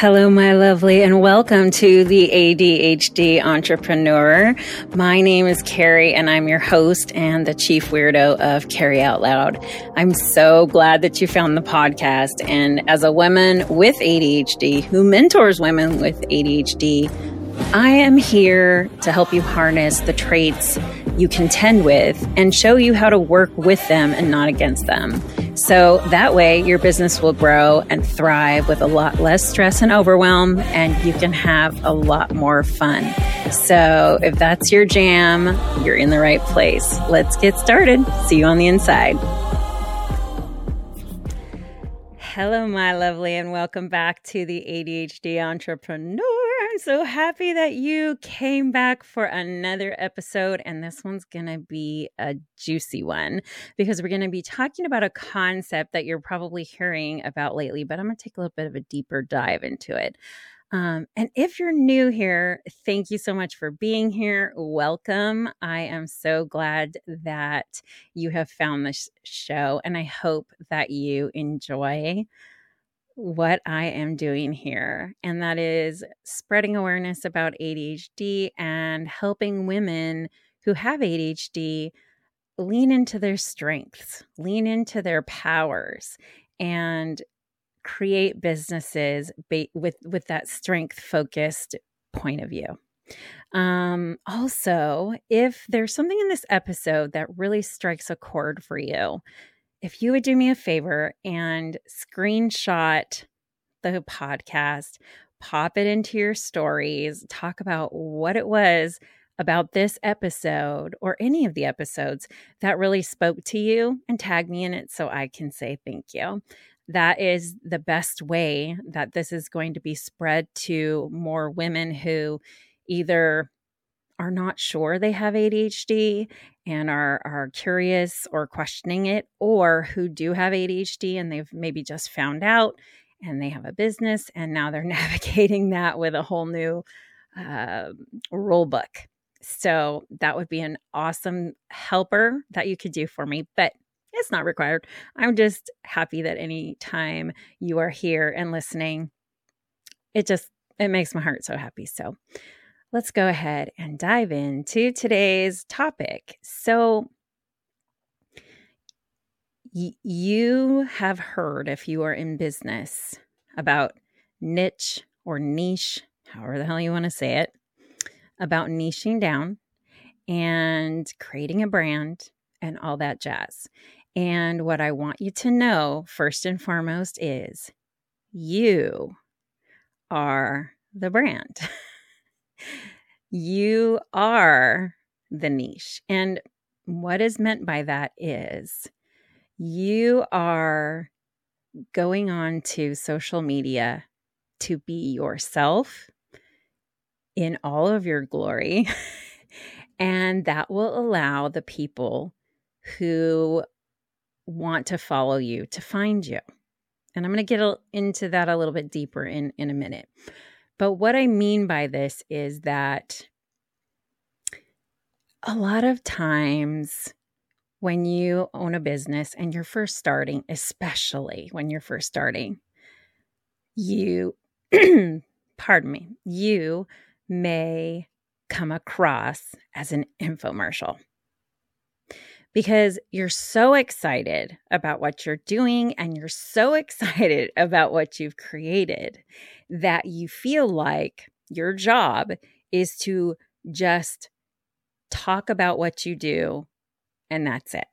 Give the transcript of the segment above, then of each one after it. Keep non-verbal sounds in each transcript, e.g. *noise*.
Hello, my lovely, and welcome to the ADHD Entrepreneur. My name is Carrie, and I'm your host and the chief weirdo of Carrie Out Loud. I'm so glad that you found the podcast. And as a woman with ADHD who mentors women with ADHD, I am here to help you harness the traits you contend with and show you how to work with them and not against them. So that way your business will grow and thrive with a lot less stress and overwhelm, and you can have a lot more fun. So if that's your jam, you're in the right place. Let's get started. See you on the inside. Hello, my lovely, and welcome back to the ADHD Entrepreneur. I'm so happy that you came back for another episode, and this one's going to be a juicy one because we're going to be talking about a concept that you're probably hearing about lately, but I'm going to take a little bit of a deeper dive into it. Um, and if you're new here, thank you so much for being here. Welcome. I am so glad that you have found this show, and I hope that you enjoy what I am doing here. And that is spreading awareness about ADHD and helping women who have ADHD lean into their strengths, lean into their powers, and create businesses ba- with with that strength focused point of view. Um, also, if there's something in this episode that really strikes a chord for you, if you would do me a favor and screenshot the podcast, pop it into your stories, talk about what it was about this episode or any of the episodes that really spoke to you and tag me in it so I can say thank you that is the best way that this is going to be spread to more women who either are not sure they have ADHD and are are curious or questioning it or who do have ADHD and they've maybe just found out and they have a business and now they're *laughs* navigating that with a whole new uh, rule book. So that would be an awesome helper that you could do for me. But it's not required. I'm just happy that any time you are here and listening, it just it makes my heart so happy. So let's go ahead and dive into today's topic. So y- you have heard if you are in business about niche or niche, however the hell you want to say it, about niching down and creating a brand and all that jazz. And what I want you to know, first and foremost, is you are the brand. *laughs* you are the niche. And what is meant by that is you are going on to social media to be yourself in all of your glory. *laughs* and that will allow the people who want to follow you to find you. And I'm going to get into that a little bit deeper in, in a minute. But what I mean by this is that a lot of times when you own a business and you're first starting, especially when you're first starting, you, *clears throat* pardon me, you may come across as an infomercial because you're so excited about what you're doing and you're so *laughs* excited about what you've created that you feel like your job is to just talk about what you do and that's it.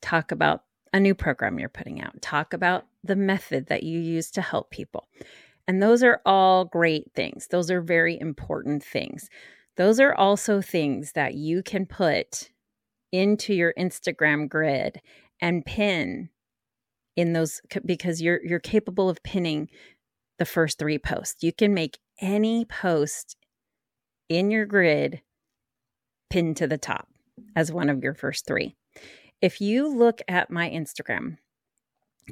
Talk about a new program you're putting out, talk about the method that you use to help people. And those are all great things. Those are very important things. Those are also things that you can put into your Instagram grid and pin in those because you're you're capable of pinning the first 3 posts. You can make any post in your grid pin to the top as one of your first 3. If you look at my Instagram,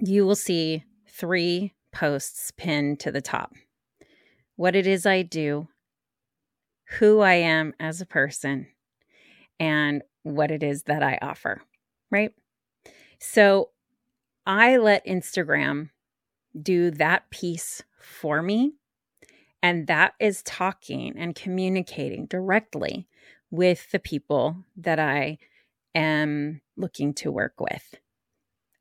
you will see 3 posts pinned to the top. What it is I do, who I am as a person, and what it is that I offer, right? So I let Instagram do that piece for me. And that is talking and communicating directly with the people that I am looking to work with.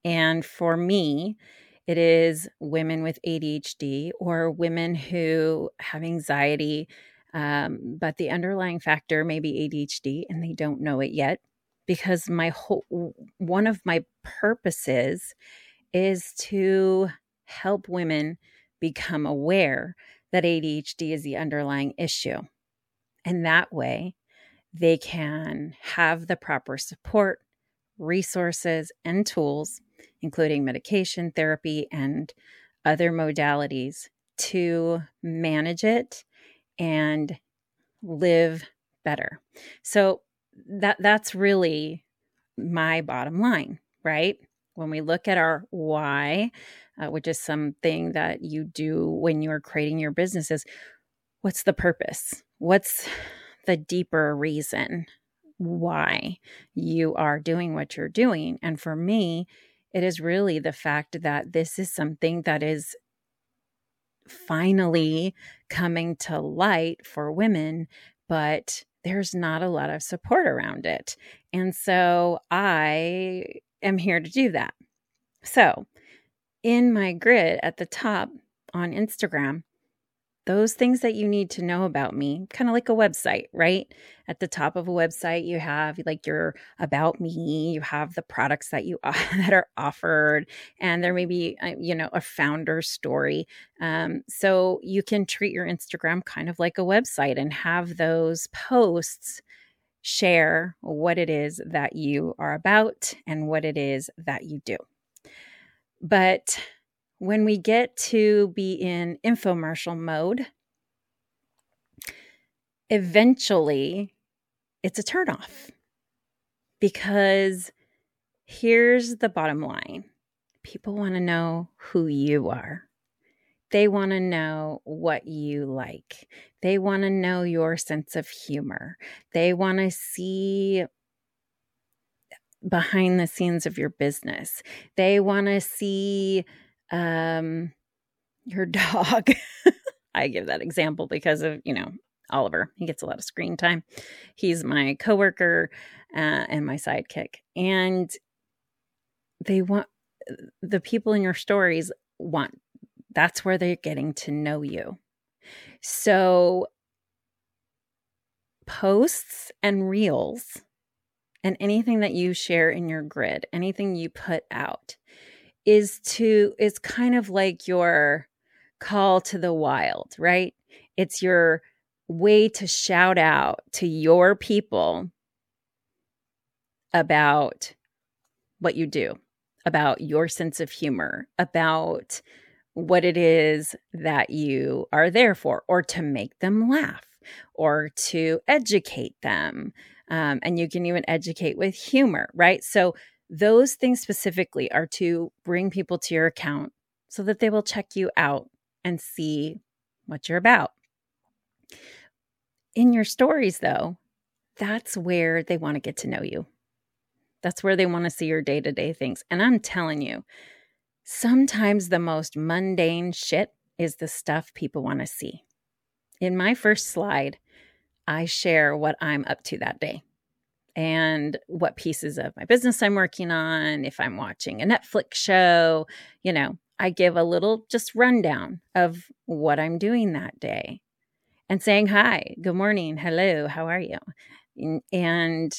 And for me, it is women with ADHD or women who have anxiety, um, but the underlying factor may be ADHD and they don't know it yet. Because my whole one of my purposes is to help women become aware that ADHD is the underlying issue. And that way, they can have the proper support, resources, and tools, including medication, therapy, and other modalities to manage it and live better. So that that's really my bottom line, right? When we look at our why, uh, which is something that you do when you're creating your businesses, what's the purpose? What's the deeper reason why you are doing what you're doing? And for me, it is really the fact that this is something that is finally coming to light for women, but there's not a lot of support around it. And so I am here to do that. So, in my grid at the top on Instagram, those things that you need to know about me, kind of like a website, right? At the top of a website, you have like your about me, you have the products that you *laughs* that are offered, and there may be uh, you know a founder story. Um, so you can treat your Instagram kind of like a website and have those posts share what it is that you are about and what it is that you do. But when we get to be in infomercial mode, eventually it's a turnoff because here's the bottom line people want to know who you are. They want to know what you like. They want to know your sense of humor. They want to see behind the scenes of your business. They want to see um, your *laughs* dog. I give that example because of, you know, Oliver. He gets a lot of screen time. He's my coworker uh, and my sidekick. And they want the people in your stories want that's where they're getting to know you. So posts and reels and anything that you share in your grid, anything you put out is to is kind of like your call to the wild, right? It's your way to shout out to your people about what you do, about your sense of humor, about what it is that you are there for, or to make them laugh, or to educate them. Um, and you can even educate with humor, right? So those things specifically are to bring people to your account so that they will check you out and see what you're about. In your stories, though, that's where they want to get to know you. That's where they want to see your day to day things. And I'm telling you, sometimes the most mundane shit is the stuff people want to see. In my first slide, I share what I'm up to that day and what pieces of my business I'm working on, if I'm watching a Netflix show, you know, I give a little just rundown of what I'm doing that day and saying hi, good morning, hello, how are you? And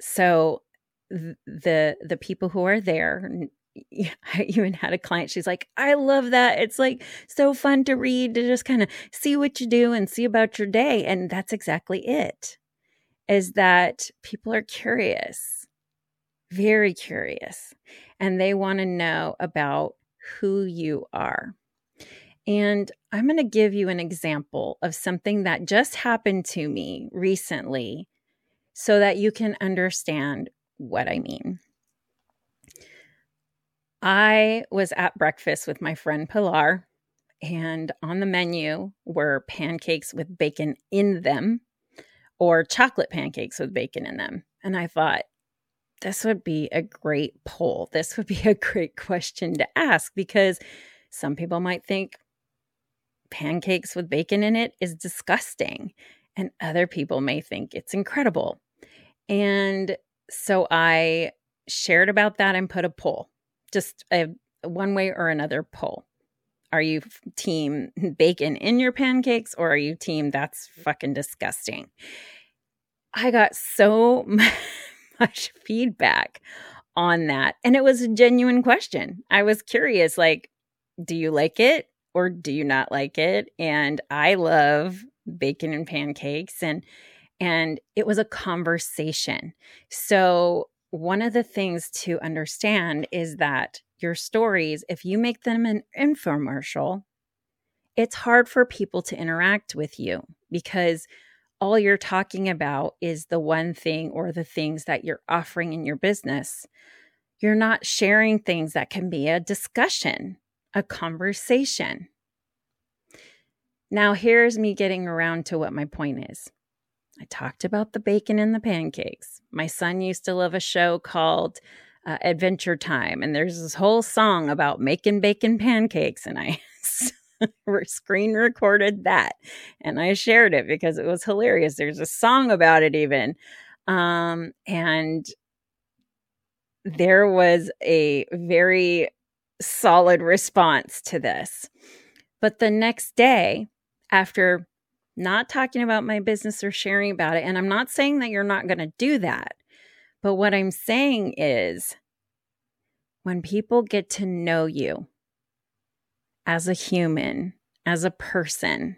so the the people who are there *laughs* I even had a client she's like I love that it's like so fun to read to just kind of see what you do and see about your day and that's exactly it is that people are curious, very curious, and they want to know about who you are. And I'm going to give you an example of something that just happened to me recently so that you can understand what I mean. I was at breakfast with my friend Pilar, and on the menu were pancakes with bacon in them or chocolate pancakes with bacon in them. And I thought, this would be a great poll. This would *laughs* be a great question to ask because some people might think pancakes with bacon in it is disgusting, and other people may think it's incredible. And so I shared about that and put a poll, just a one way or another poll. Are you team bacon in your pancakes or are you team that's fucking disgusting? I got so *laughs* much feedback on that. And it was a genuine question. I was curious like, do you like it or do you not like it? And I love bacon and pancakes and and it was a conversation. So one of the things to understand is that your stories, if you make them an infomercial, it's hard for people to interact with you because all you're talking about is the one thing or the things that you're offering in your business. You're not sharing things that can be a discussion, a conversation. Now, here's me getting around to what my point is. I talked about the bacon and the pancakes. My son used to love a show called uh, Adventure Time, and there's this whole song about making bacon pancakes, and I *laughs* screen recorded that and I shared it because it was hilarious. There's a song about it, even. Um, and there was a very solid response to this. But the next day, after not talking about my business or sharing about it. And I'm not saying that you're not going to do that. But what I'm saying is when people get to know you as a human, as a person,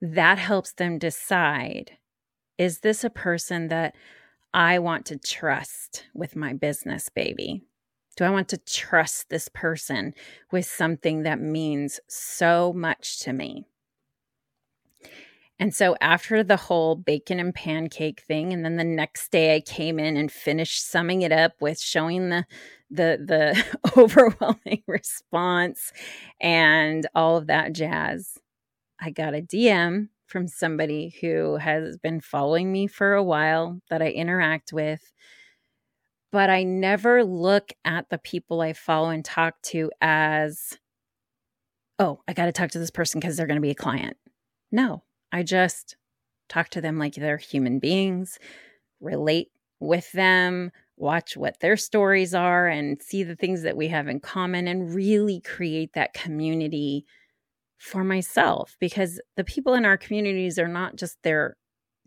that helps them decide is this a person that I want to trust with my business, baby? Do I want to trust this person with something that means so much to me? And so after the whole bacon and pancake thing, and then the next day I came in and finished summing it up with showing the the the *laughs* overwhelming *laughs* response and all of that jazz. I got a DM from somebody who has been following me for a while that I interact with. But I never look at the people I follow and talk to as, oh, I got to talk to this person because they're going to be a client. No, I just talk to them like they're human beings, relate with them, watch what their stories are, and see the things that we have in common, and really create that community for myself because the people in our communities are not just there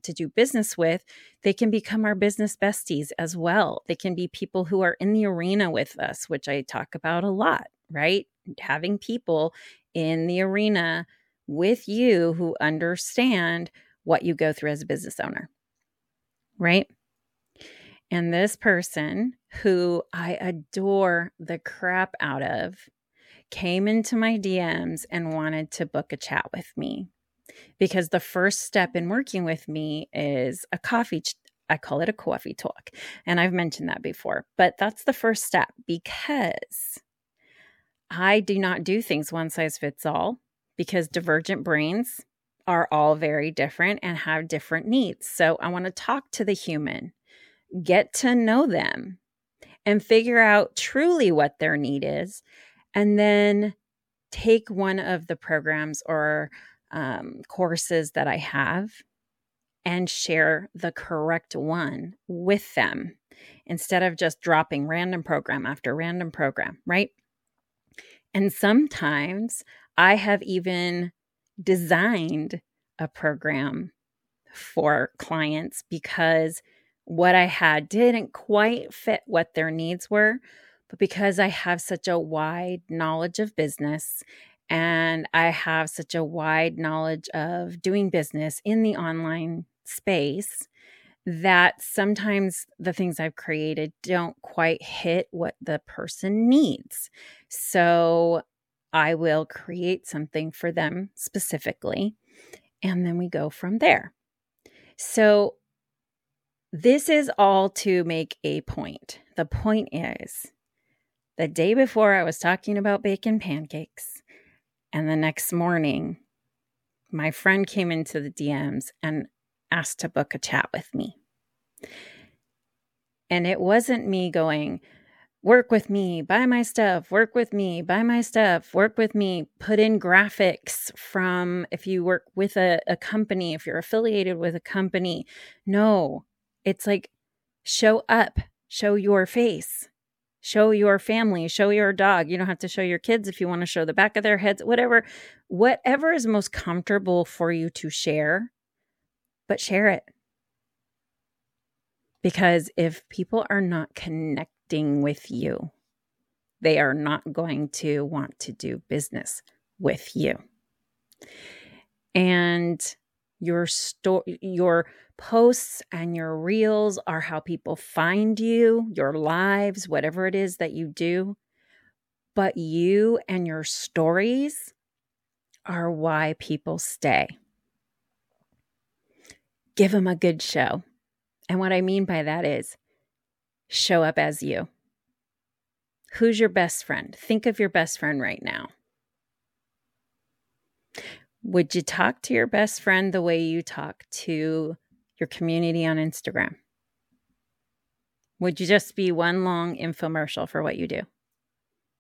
to do business with, they can become our business besties as well. They can be people who are in the arena with us, which I talk about a lot, right? Having people in the arena with you who understand what you go through as a business owner. Right? And this person who I adore the crap out of came into my DMs and wanted to book a chat with me. Because the first step in working with me is a coffee ch- I call it a coffee talk. And I've mentioned that before, but that's the first step because I do not do things one size fits all because divergent brains are all very different and have different needs. So I want to talk to the human, get to know them, and figure out truly what their need is. And then take one of the programs or um, courses that I have and share the correct one with them instead of just dropping random program after random program, right? And sometimes I have even designed a program for clients because what I had didn't quite fit what their needs were. But because I have such a wide knowledge of business and I have such a wide knowledge of doing business in the online space, that sometimes the things I've created don't quite hit what the person needs. So I will create something for them specifically, and then we go from there. So, this is all to make a point. The point is the day before I was talking about bacon pancakes, and the next morning, my friend came into the DMs and asked to book a chat with me. And it wasn't me going, work with me, buy my stuff, work with me, buy my stuff, work with me, put in graphics from if you work with a, a company, if you're affiliated with a company. No, it's like show up, show your face, show your family, show your dog. You don't have to show your kids if you want to show the back of their heads, whatever, whatever is most comfortable for you to share, but share it. Because if people are not connected, with you. They are not going to want to do business with you. And your sto- your posts and your reels are how people find you, your lives, whatever it is that you do. But you and your stories are why people stay. Give them a good show. And what I mean by that is show up as you. Who's your best friend? Think of your best friend right now. Would you talk to your best friend the way you talk to your community on Instagram? Would you just be one long infomercial for what you do?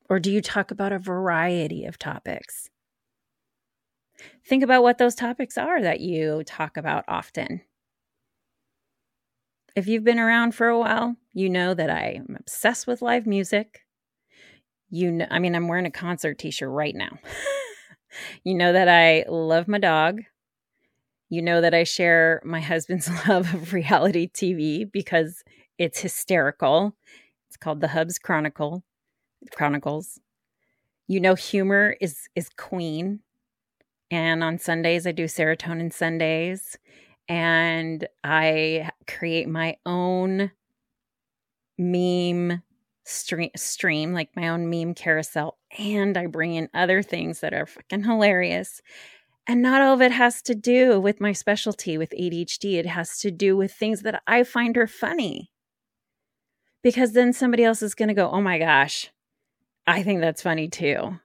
Or do you talk about a variety of topics? Think about what those topics are that you talk about often. If you've been around for a while, you know that I am obsessed with live music. You know, I mean, I'm wearing a concert t shirt right now. *laughs* you know that I love my dog. You know that I share my husband's *laughs* love of reality TV because it's hysterical. It's called The Hubs Chronicle Chronicles. You know humor is is queen. And on Sundays I do serotonin Sundays and I create my own meme stream, stream, like my own meme carousel, and I bring in other things that are fucking hilarious. And not all of it has to do with my specialty with ADHD. It has to do with things that I find are funny. Because then somebody else is going to go, oh my gosh, I think that's funny too.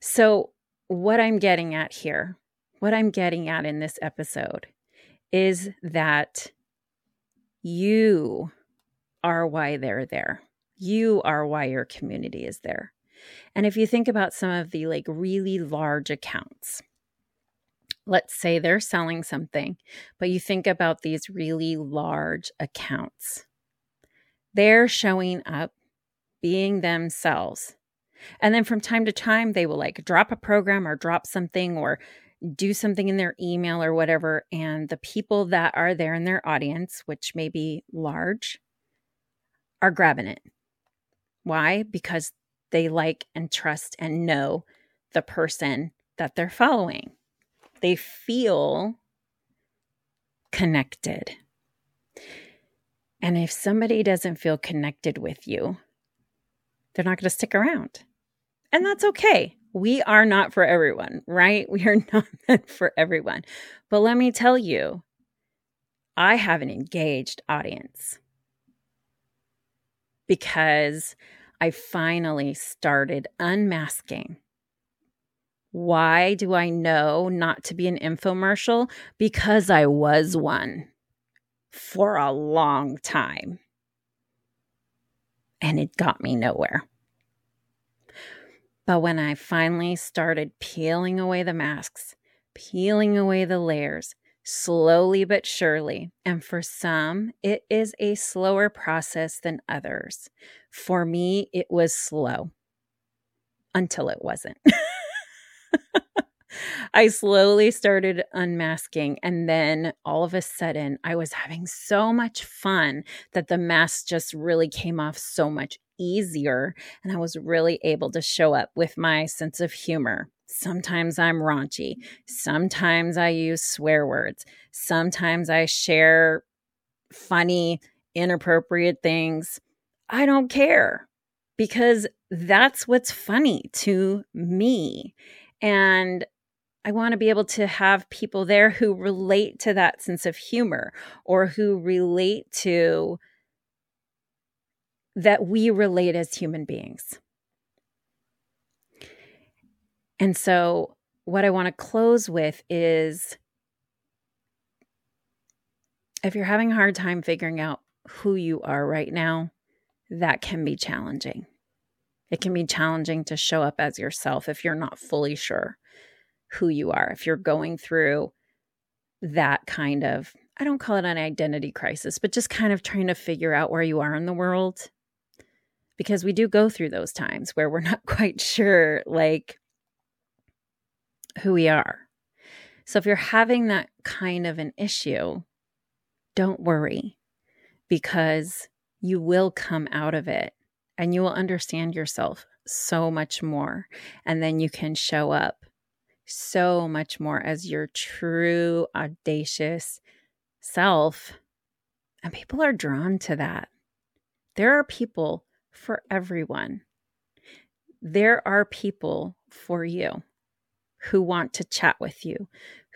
So, what I'm getting at here what I'm getting at in this episode is that you are why they're there. You are why your community is there. And if you think about some of the like really large accounts, let's say they're selling something, but you think about these really large accounts. They're showing up being themselves. And then from time to time, they will like drop a program or drop something or do something in their email or whatever, and the people that are there in their audience, which may be large, are grabbing it. Why? Because they like and trust and know the person that they're following. They feel connected. And if somebody doesn't feel connected with you, they're not going to stick around. And that's okay we are not for everyone, right? We are *laughs* not meant for everyone. But let me tell you, I have an engaged audience because I finally started unmasking. Why do I know not to be an infomercial? Because I was one for a long time. And it got me nowhere. But when I finally started peeling away the masks, peeling away the layers, slowly but surely, and for some, it is a slower process than others. For me, it was slow until it wasn't. *laughs* I slowly started unmasking, and then all of a sudden, I was having so much fun that the mask just really came off so much easier. And I was really able to show up with my sense of humor. Sometimes I'm raunchy. Sometimes I use swear words. Sometimes I share funny, inappropriate things. I don't care because that's what's funny to me. And I want to be able to have people there who relate to that sense of humor or who relate to that we relate as human beings. And so, what I want to close with is if you're having a hard time figuring out who you are right now, that can be challenging. It can be challenging to show up as yourself if you're not fully sure who you are, if you're going through that kind of, I don't call it an identity crisis, but just kind of trying to figure out where you are in the world. Because we do go through those times where we're not *laughs* quite sure, like, who we are. So if you're having that kind of an issue, don't worry because you will come out of it and you will understand yourself so much more. And then you can show up so much more as your true, audacious self. And people are drawn to that. There are people for everyone. There are people for you who want to chat with you,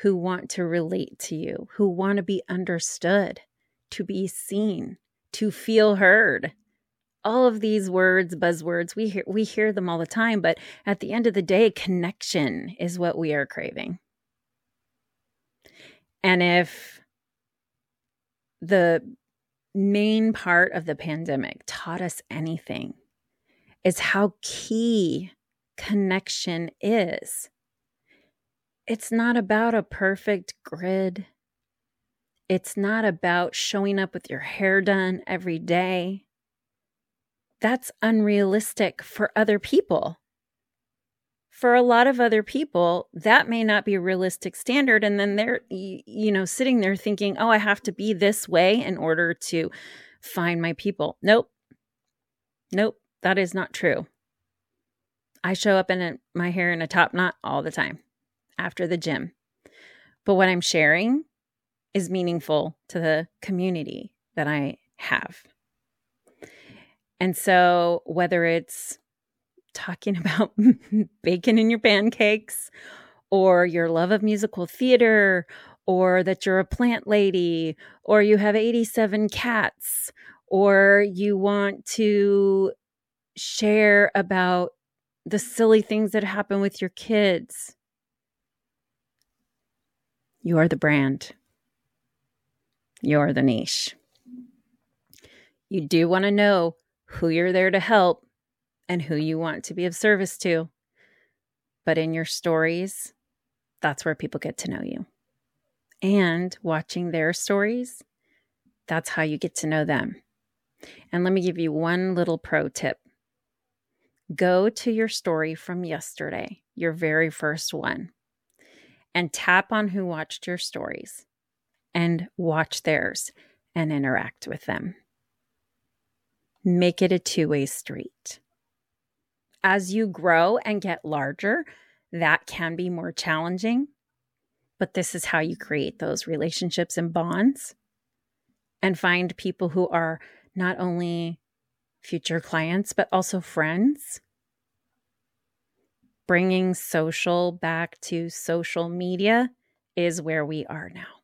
who want to relate to you, who want to be understood, to be seen, to feel heard. All of these words, buzzwords, we hear we hear them all the time, but at the end of the day, connection is what we are craving. And if the main part of the pandemic taught us anything, is how key connection is it's not about a perfect grid. It's not about showing up with your hair done every day. That's unrealistic for other people. For a lot of other people, that may not be a realistic standard. And then they're, you know, sitting there thinking, oh, I have to be this way in order to find my people. Nope. Nope. That is not true. I show up in a, my hair in a top knot all the time after the gym. But what I'm sharing is meaningful to the community that I have. And so, whether it's talking *laughs* about bacon in your pancakes, or your love of musical theater, or that you're a plant lady, or you have 87 cats, or you want to share about the silly things that happen with your kids, you're the brand. You're the niche. You do want to know who you're there to help and who you want to be of service to. But in your stories, that's where people get to know you. And watching their stories, that's how you get to know them. And let me give you one little pro tip go to your story from yesterday, your very first one and tap on who watched your stories and watch theirs and interact with them. Make it a two way street. As you grow and get larger, that can be more challenging, but this is how you create those relationships and bonds and find people who are not only future clients, but also friends bringing social back to social media is where we are now.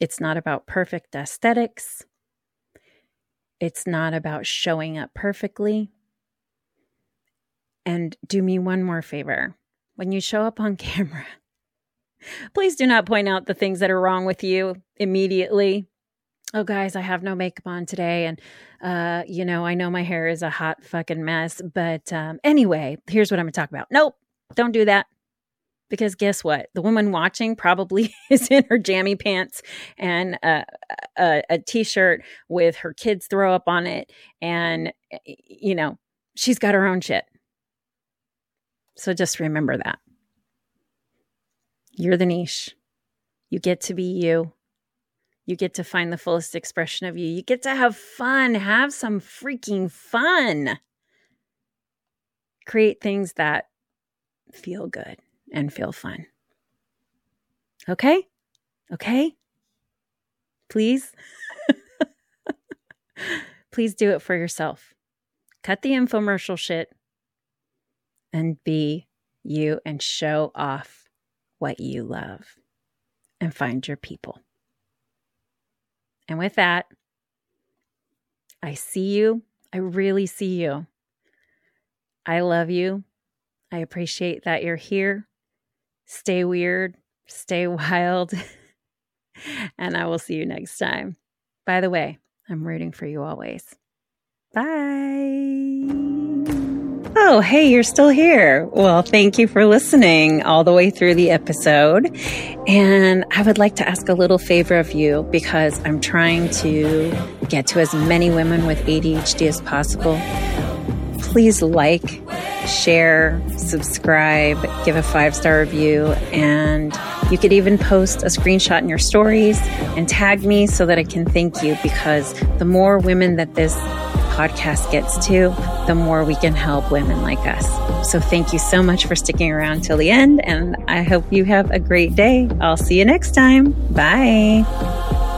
It's not about perfect aesthetics. It's not about showing up perfectly. And do me one more favor. When you show up on *laughs* camera, please do not point out the things that are wrong with you immediately. Oh guys i have no makeup on today. And uh you know i know my hair is a hot fucking mess. But um anyway here's what i'm gonna talk about. Nope don't do that. Because guess what? The woman watching probably *laughs* is in her jammy pants and a, a, a t-shirt with her kids throw up on it. And you know she's got her own shit so just remember that you're the niche you get to be you you get to find the fullest expression of you. You get to have fun. Have some freaking fun. Create things that feel good and feel fun. Okay? Okay? Please? *laughs* Please do it for yourself. Cut the infomercial shit and be you and show off what you love and find your people. And with that, I see you. I really see you. I love you. I appreciate that you're here. Stay weird, stay *laughs* wild, and I will see you next time. By the way, I'm rooting for you always. Bye. Oh, hey, you're still here. Well, thank you for listening all the way through the episode. And I would like to ask a little favor of you because I'm trying to get to as many women with ADHD as possible. Please like, share, subscribe, give a five star review, and you could even post a screenshot in your stories and tag me so that I can thank you because the more women that this podcast gets to, the more we can help women like us. So thank you so much for sticking around till the end, and I hope you have a great day. I'll see you next time. Bye.